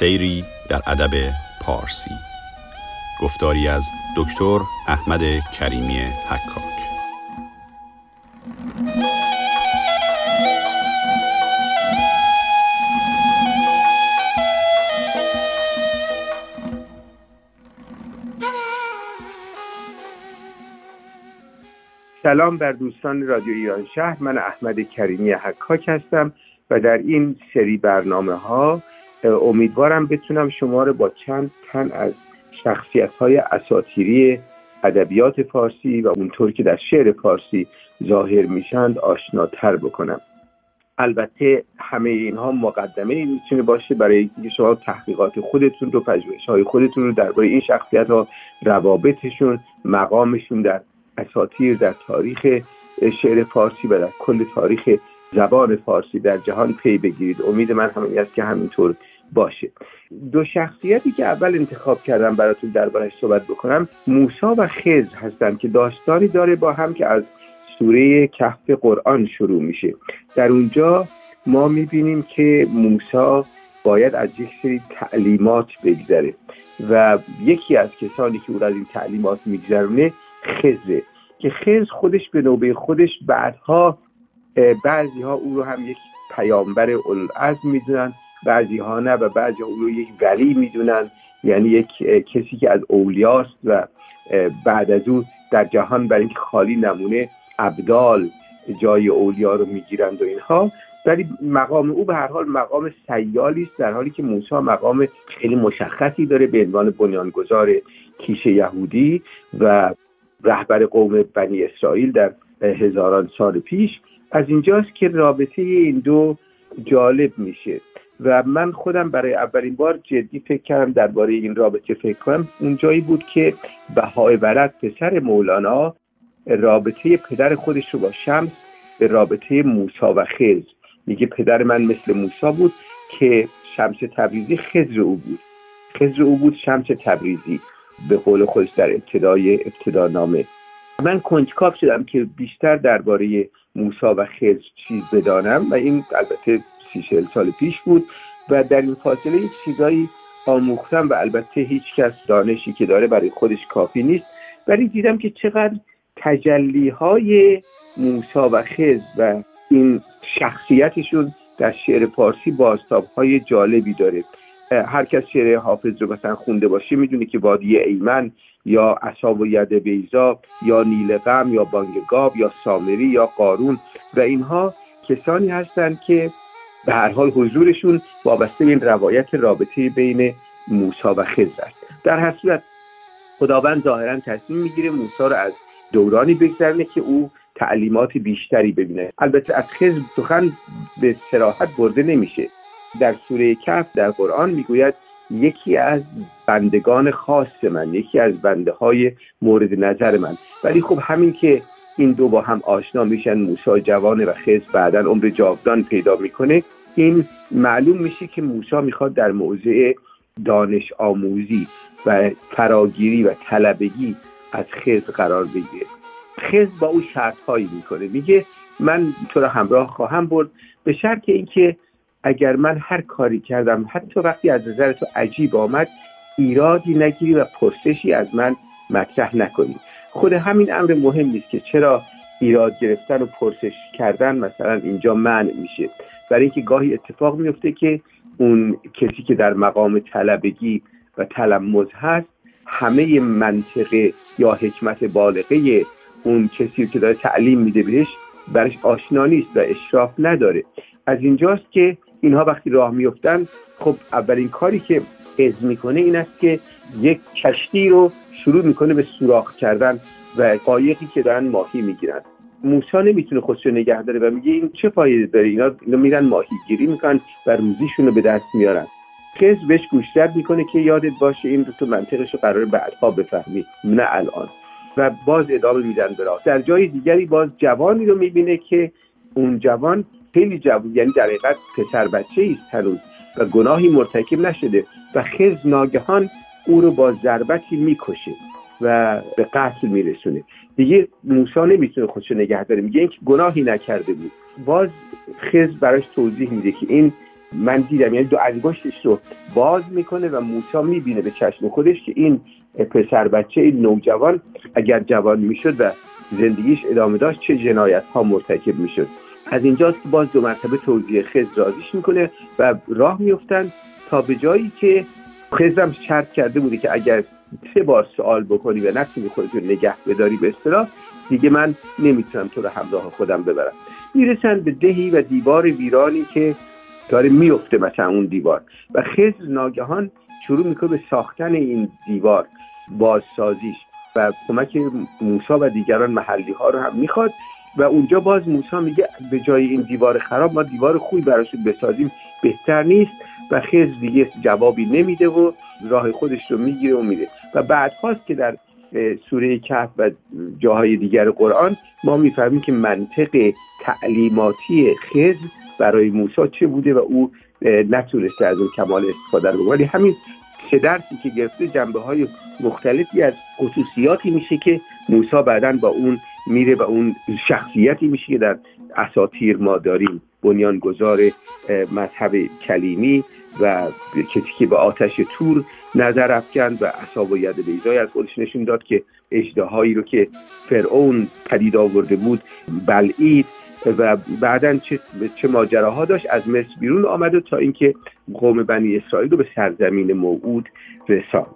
سیری در ادب پارسی. گفتاری از دکتر احمد کریمی حکاک. سلام بر دوستان رادیو ایران شهر. من احمد کریمی حکاک هستم و در این سری برنامه ها امیدوارم بتونم شما رو با چند تن از شخصیت های اساتیری ادبیات فارسی و اونطور که در شعر فارسی ظاهر میشند آشناتر بکنم. البته همه اینها مقدمه می‌تونه باشه برای اینکه شما تحقیقات خودتون رو پژوهش های خودتون رو درباره این شخصیت ها روابطشون مقامشون در اساتیر در تاریخ شعر فارسی و در کل تاریخ زبان فارسی در جهان پی بگیرید. امید من همین است که همینطور باشه. دو شخصیتی که اول انتخاب کردم براتون دربارش صحبت بکنم موسا و خز هستند که داستانی داره با هم که از سوره کهف قرآن شروع میشه. در اونجا ما می‌بینیم که موسا باید از یک سری تعلیمات بگذره و یکی از کسانی که او از این تعلیمات میگذرونه خزه که خز خودش به نوبه خودش بعدها بعضی ها او رو هم یک پیامبر العزم می‌دونن بعضی ها نه و بعضی ها او رو یک ولی می‌دونن. یعنی یک کسی که از اولیاست و بعد از او در جهان برای اینکه خالی نمونه ابدال جای اولیا رو می‌گیرند و اینها. ولی مقام او به هر حال مقام سیالی است در حالی که موسی مقام خیلی مشخصی داره به عنوان بنیانگذار کیش یهودی و رهبر قوم بنی اسرائیل در هزاران سال پیش از اینجاست که رابطه این دو جالب میشه. و من خودم برای اولین بار جدی فکر کردم درباره این رابطه فکر کنم. اونجایی بود که بهای ولد پسر مولانا رابطه پدر خودش رو با شمس به رابطه موسا و خز میگه پدر من مثل موسا بود که شمس تبریزی خزر او بود. خزر او بود شمس تبریزی. به قول خودش در ابتدای ابتدا نامه من کنجکاف شدم که بیشتر درباره موسا و خزر چیز بدانم و این البته سی سال پیش بود و در این فاصله یک چیزایی آموختم و البته هیچ کس دانشی که داره برای خودش کافی نیست. ولی دیدم که چقدر تجلی های موسا و خز و این شخصیتشون در شعر فارسی بازتاب های جالبی داره. هر کس شعر حافظ رو مثلا خونده باشه می‌دونه که وادی ایمن یا اصاب و ید بیزا یا نیل غم یا بانگگاب یا سامری یا قارون. و اینها کسانی هستند که به هر حال حضورشون وابسته این روایت رابطه بین موسا و است. در هر صورت خداوند ظاهرا تصمیم می‌گیره موسا رو از دورانی بگذرنه که او تعلیمات بیشتری ببینه. البته از خز سخن به سراحت برده نمیشه. در سوره کف در قرآن می‌گوید یکی از بندگان خاص من یکی از بنده های مورد نظر من. ولی خب همین که این دو با هم آشنا میشن موسی جوان و خز بعدا عمر جاودان پیدا می‌کنه این معلوم میشه که موسی می‌خواد در موضع دانش آموزی و فراگیری و طلبگی از خز قرار بگیره. خز با او شرط هایی می‌کنه. میگه من تو را همراه خواهم برد به شرط اینکه اگر من هر کاری کردم حتی وقتی از نظر تو عجیب آمد ایرادی نگیری و پرسشی از من مطرح نکنی. خود همین امر مهم نیست که چرا ایراد گرفتن و پرسش کردن مثلا اینجا منع میشه. برای اینکه گاهی اتفاق میفته که اون کسی که در مقام طلبگی و تلمز هست همه منطقه یا حکمت بالغه اون کسی که داره تعلیم میده بهش برش آشنا نیست و اشراف نداره. از اینجاست که اینها وقتی راه میفتن خب اولین کاری که از می‌کنه این است که یک کشتی رو شروع می‌کنه به سوراخ کردن و قایقی که دارن ماهی می‌گیرن. موسا نمی‌تونه خودش رو نگه داره و میگه این چه فایده داره؟ اینا, اینا میرن ماهیگیری می‌کنن و روزیشون رو به دست میارن. خز بهش گوشزد می‌کنه که یادت باشه این تو منطقش رو قرار بعدها بفهمی. نه الان. و باز ادامه میدن به در جای دیگری باز جوانی رو می‌بینه که اون جوان خیلی جوان یعنی در حقیقت پسر بچه است هنوز و گناهی مرتکب نشده و خز ناگهان او رو با ضربتی می‌کشه و به قتل میرسونه. دیگه موسی نمی‌تونه خودشو نگه داره میگه اینکه گناهی نکرده بود. باز خز براش توضیح میده که این من دیدم یعنی دو انگشتش رو باز می‌کنه و موسا می‌بینه به چشم خودش که این پسر بچه این نوجوان اگر جوان می‌شد و زندگیش ادامه داشت چه جنایت ها مرتکب می‌شد. از اینجاست که باز دو مرتبه توضیح خز رازیش می‌کنه و راه میفتن تا به جایی که خزم شرط کرده بوده که اگر سه بار سوال بکنی و نتونی خودتو نگه بداری به اصطلاح دیگه من نمی‌تونم تو رو همراه خودم ببرم. می‌رسن به دهی و دیوار ویرانی که داره میفته مثلا اون دیوار و خزر ناگهان شروع می‌کنه به ساختن این دیوار بازسازیش و کمک موسا و دیگران محلی ها رو هم می‌خواد و اونجا باز موسا میگه به جای این دیوار خراب ما دیوار خوبی براشون بسازیم بهتر نیست و خز دیگه جوابی نمیده و راه خودش رو می‌گیره و میره. و بعد خواست که در سوره کهف و جاهای دیگر قرآن ما می‌فهمیم که منطق تعلیماتی خز برای موسی چه بوده و او نتونسته از اون کمال استفاده رو ولی همین چه درسی که گرفته جنبه های مختلفی از خصوصیاتی میشه که موسی بعدا با اون میره و اون شخصیتی میشه که در اساتیر ما داریم. بنیانگذار مذهب کلیمی و کسی که به آتش تور نظر افکند و اصاب و ید بیزای از خودش نشون داد که اجدهایی رو که فرعون پدید آورده بود بلعید و بعدا چه, چه ماجراها داشت از مصر بیرون آمده تا اینکه قوم بنی اسرائیل رو به سرزمین موعود رساند.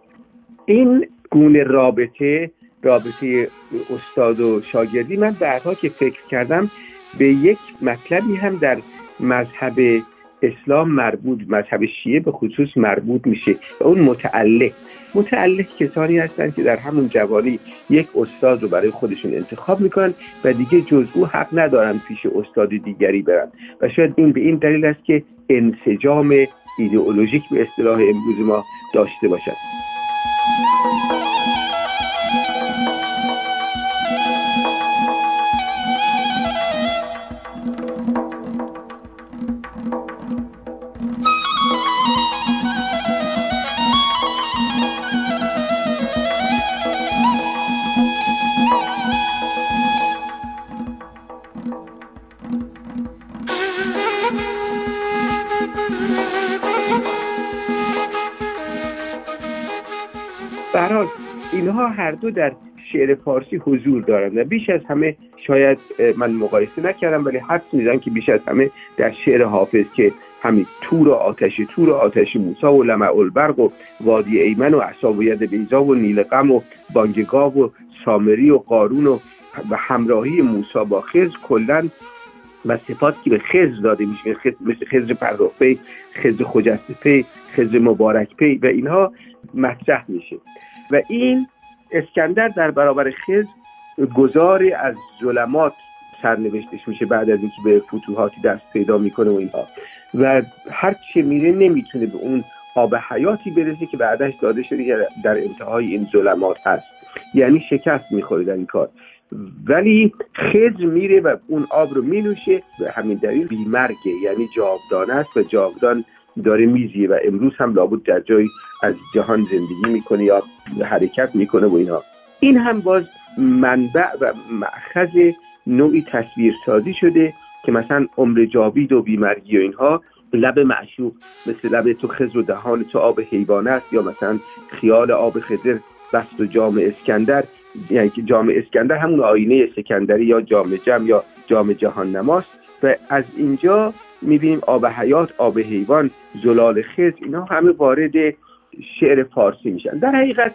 این گونه رابطه رابطه استاد و شاگردی. من بعدها که فکر کردم به یک مطلبی هم در مذهب اسلام مربوط مذهب شیعه به خصوص مربوط میشه و اون متعلق. متعلق کسانی هستن که در همون جوانی یک استاد رو برای خودشون انتخاب می‌کنن و دیگه جز او حق ندارن پیش استاد دیگری برن. و شاید این به این دلیل است که انسجام ایدئولوژیک به اصطلاح امروز ما داشته باشد. اینها هر دو در شعر فارسی حضور دارند. و بیش از همه شاید من مقایسه نکردم ولی حدس می‌زنم که بیش از همه در شعر حافظ که همین تور و آتش تور و آتش موسا و لمع البرق و وادی ایمن و اصاب و ید بیزا و نیلقم و بانگگاو و سامری و قارون و همراهی موسا با خز کلا و صفاتی که به خز داده میشه مثل خز پرداخته خز خجسته خز مبارک پی و اینها مطرح میشه. و این اسکندر در برابر خز گذاری از ظلمات سرنوشتش میشه بعد از اینکه به فتوحاتی دست پیدا می‌کنه و اینها. و هر چه میره نمی‌تونه به اون آب حیاتی برسه که بعدش داده شده در انتهای این ظلمات هست. یعنی شکست می‌خوره در این کار. ولی خز میره و اون آب رو مینوشه به همین دلیل بیمرگه. یعنی جاودانه است و جاودان داره میزیه و امروز هم لابد در جایی از جهان زندگی می‌کنه یا حرکت می‌کنه و اینها این هم باز منبع و معخذ نوعی تصویرسازی شده که مثلا عمر جاوید و بیمرگی و اینها لب معشوق مثل لب تو خزر و دهان تو آب حیوانه است یا مثلا خیال آب خضر بست و جام اسکندر یعنی که جام اسکندر همون آینه سکندری یا جام جم یا جام جهان نماست. و از اینجا می‌بینیم آب حیات آب حیوان زلال خز اینا همه وارد شعر فارسی میشن. در حقیقت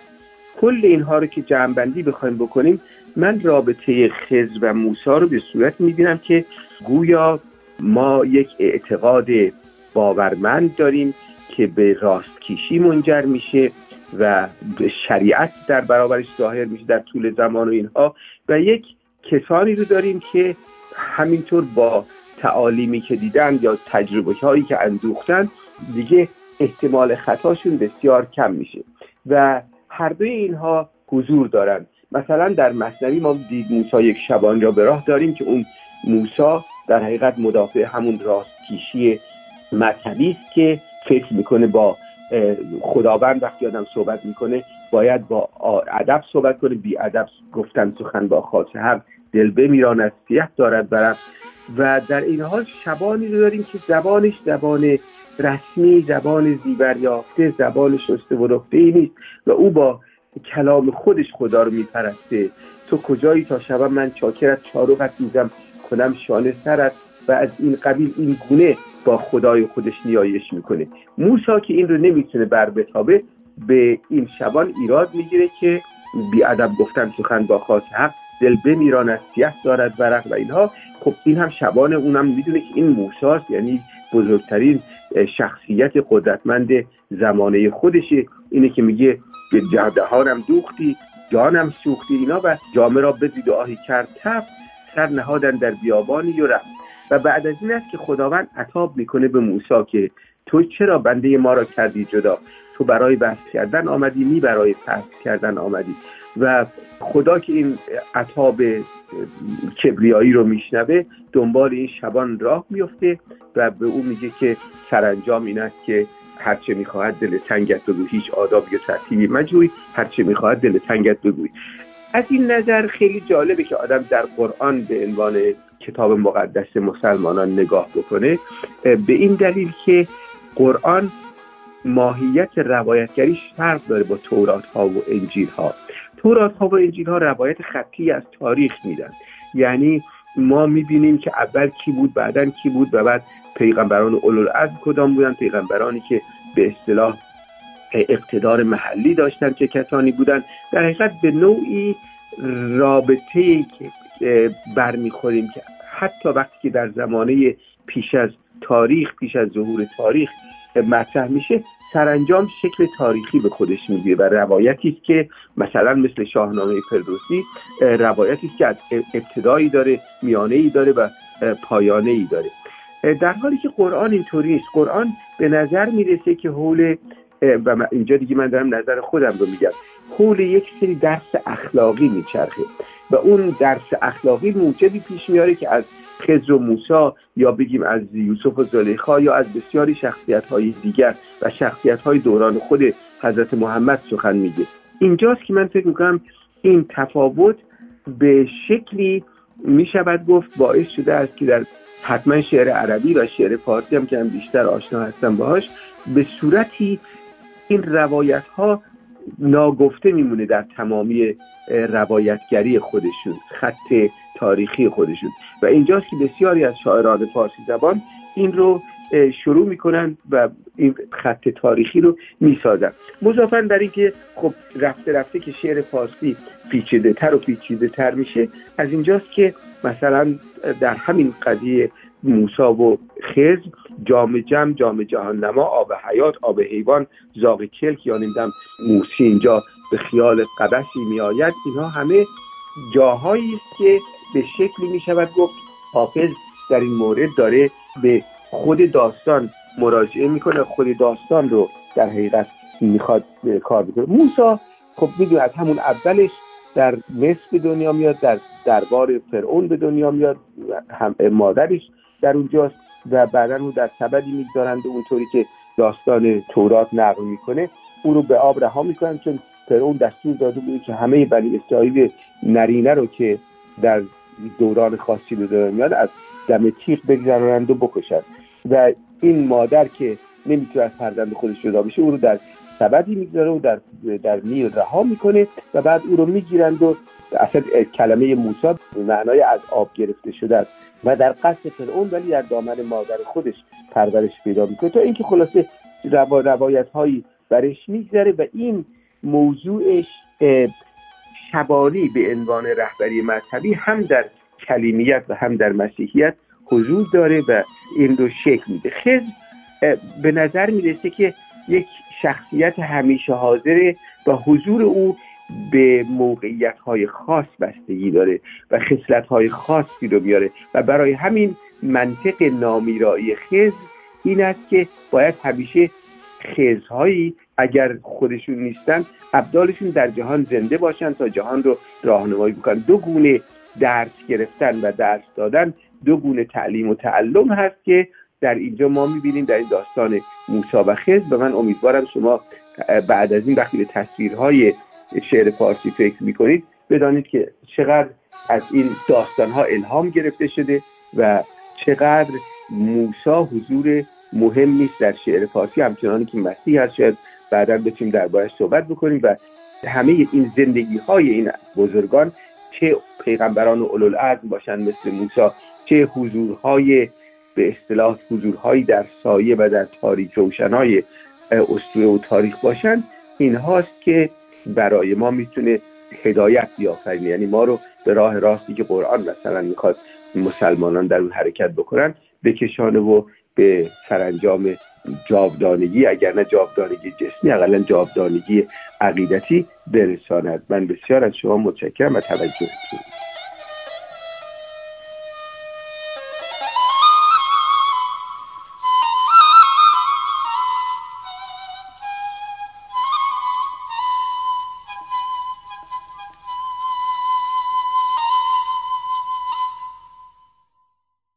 کل اینها رو که جمعبندی بخوایم بکنیم من رابطه خز و موسا رو به صورت می‌بینم که گویا ما یک اعتقاد باورمند داریم که به راستکیشی منجر میشه و به شریعت در برابرش ظاهر میشه در طول زمان و اینها. و یک کسانی رو داریم که همینطور با تعالیمی که دیدن یا تجربه هایی که اندوختن دیگه احتمال خطاشون بسیار کم میشه. و هر دوی اینها حضور دارن. مثلا در مصنوی ما دید موسا یک شبان را به راه داریم که اون موسا در حقیقت مدافع همون راستکیشی مذهبی است که فکر می‌کنه با خداوند وقتی آدم صحبت می‌کنه باید با ادب صحبت کنه بی ادب گفتن سخن با خاصه هم دل بمیراند سیه دارد برم و در این حال شبانی رو داریم که زبانش زبان رسمی زبان زیبریافته زبان شسته و رفته نیست. و او با کلام خودش خدا رو میپرسته. تو کجایی تا شبم من چاکرت چاروغت میزم کنم شانه سرت. و از این قبیل این گونه با خدای خودش نیایش می‌کنه. موسا که این رو نمی‌تونه بر بتابه به این شبان ایراد می‌گیره که ادب گفتن سخن با خاص حق دل بمیراند سیه دارد ورق و اینها. خب این هم شبان اونم می‌دونه که این موساست یعنی بزرگترین شخصیت قدرتمند زمانه خودشه. اینه که میگه به جهدهانم دوختی جانم سوختی اینا و جامعه را و آهی کرد تفت سر نهادن در بیابانی و رفت. و بعد از این است که خداوند عطاب می‌کنه به موسی که تو چرا بنده ما را کردی جدا؟ تو برای بحث کردن آمدی می برای پس کردن آمدی. و خدا که این عطاب کبریایی رو میشنوه دنبال این شبان راه میفته و به او میگه که سرانجام این است که هرچه می‌خواهد دل تنگت بگوی. هیچ آداب یا ترتیبی مجوی هرچه می‌خواهد دل تنگت بگوی. از این نظر خیلی جالبه که آدم در قرآن به عنوان کتاب مقدس مسلمانان نگاه بکنه. به این دلیل که قرآن ماهیت روایتگریش فرق داره با تورات ها و انجیل ها تورات ها و انجیل ها روایت خطی از تاریخ میدن. یعنی ما می‌بینیم که اول کی بود بعدا کی بود و بعد پیغمبران اولوالعزم کدام بودن؟ پیغمبرانی که به اصطلاح اقتدار محلی داشتن چه کسانی بودن. در حقیقت به نوعی رابطه ای که برمیخوریم که حتی وقتی که در زمانه پیش از تاریخ پیش از ظهور تاریخ مطرح میشه سرانجام شکل تاریخی به خودش می‌گیره و روایتی است که مثلا مثل شاهنامه فردوسی روایتی است که از ابتدایی داره میانه ای داره و پایانه ای داره. در حالی که قرآن اینطوری نیست. قرآن به نظر می‌رسه که حول و اینجا دیگه من دارم نظر خودم رو میگم. حول یک سری درس اخلاقی میچرخه و اون درس اخلاقی موجبی پیش میاره که از خضر و موسا یا بگیم از یوسف و زلیخا یا از بسیاری شخصیت های دیگر و شخصیت های دوران خود حضرت محمد سخن میگه. اینجاست که من فکر می‌کنم این تفاوت به شکلی می‌شود گفت باعث شده است که در حتما شعر عربی و شعر فارسی هم که هم بیشتر آشنا هستم باهاش به صورتی این روایت ها ناگفته میمونه در تمامی روایتگری خودشون خط تاریخی خودشون. و اینجاست که بسیاری از شاعران فارسی زبان این رو شروع می‌کنن و این خط تاریخی رو می‌سازن. مضافن در اینکه خب رفته رفته که شعر فارسی پیچیده تر و پیچیده تر میشه از اینجاست که مثلا در همین قضیه موسا و خز جام جم جام جهان نما آب حیات آب حیوان زاغ کلک یا نمیدم موسی اینجا به خیال قبسی میآید اینها همه جاهایی است که به شکلی می شود گفت. حافظ در این مورد داره به خود داستان مراجعه می‌کنه. خود داستان رو در حقیقت می‌خواد کار بکنه موسا خب می‌دونی از همون اولش در مصر به دنیا میاد در دربار فرعون به دنیا میاد هم مادرش در اونجاست و بعدا رو در سبدی می‌گذارند اونطوری که داستان تورات نقل می‌کنه او رو به آب رها می‌کنن چون فرعون دستور داده بوده که همه بنی اسرائیل نرینه رو که در دوران خاصی به دنیا میاد از دم تیغ بگذرانند و بکشند. و این مادر که نمی‌تونه از فرزند خودش جدا بشه او رو در سبدی می‌گذاره و در در نیل رها می‌کنه و بعد او رو می‌گیرند و اصلا کلمه موسی معنای از آب گرفته شده است و در قصد فرعون ولی در دامن مادر خودش پرورش پیدا می‌کنه. تا اینکه خلاصه روا روایت هایی برش میگذره و این موضوعش شبانی به عنوان رهبری مذهبی هم در کلیمیت و هم در مسیحیت حضور داره و این رو شکل میده. خیلی به نظر می‌رسه که یک شخصیت همیشه حاضره و حضور او به موقعیت های خاص بستگی داره و خصلت های خاصی رو میاره و برای همین منطق نامیرایی خز این است که باید همیشه خزهایی اگر خودشون نیستن ابدالشون در جهان زنده باشن تا جهان رو راهنمایی بکنن. دو گونه درس گرفتن و درس دادن دو گونه تعلیم و تعلم هست که در اینجا ما می‌بینیم در این داستان موسا و خز به من امیدوارم شما بعد از این وقتی به تصویرهای شعر فارسی فکر می‌کنید بدانید که چقدر از این داستان ها الهام گرفته شده و چقدر موسا حضور مهم نیست در شعر فارسی. همچنانی که مسیح هست شاید بعدا بتونیم دربارش صحبت بکنیم و همه این زندگی های این بزرگان چه پیغمبران اولوالعزم باشند مثل موسی چه حضورهای به اصطلاح حضورهایی در سایه و در تاریک روشنهای اسطوره و تاریخ باشند این هاست که برای ما می‌تونه هدایت بیافرینه. یعنی ما رو به راه راستی که قرآن مثلا می‌خواد مسلمانان در اون حرکت بکنن بکشانه و به سرانجام جاودانگی اگر نه جاودانگی جسمی اقلا جاودانگی عقیدتی برساند من بسیار از شما متشکرم و توجهتون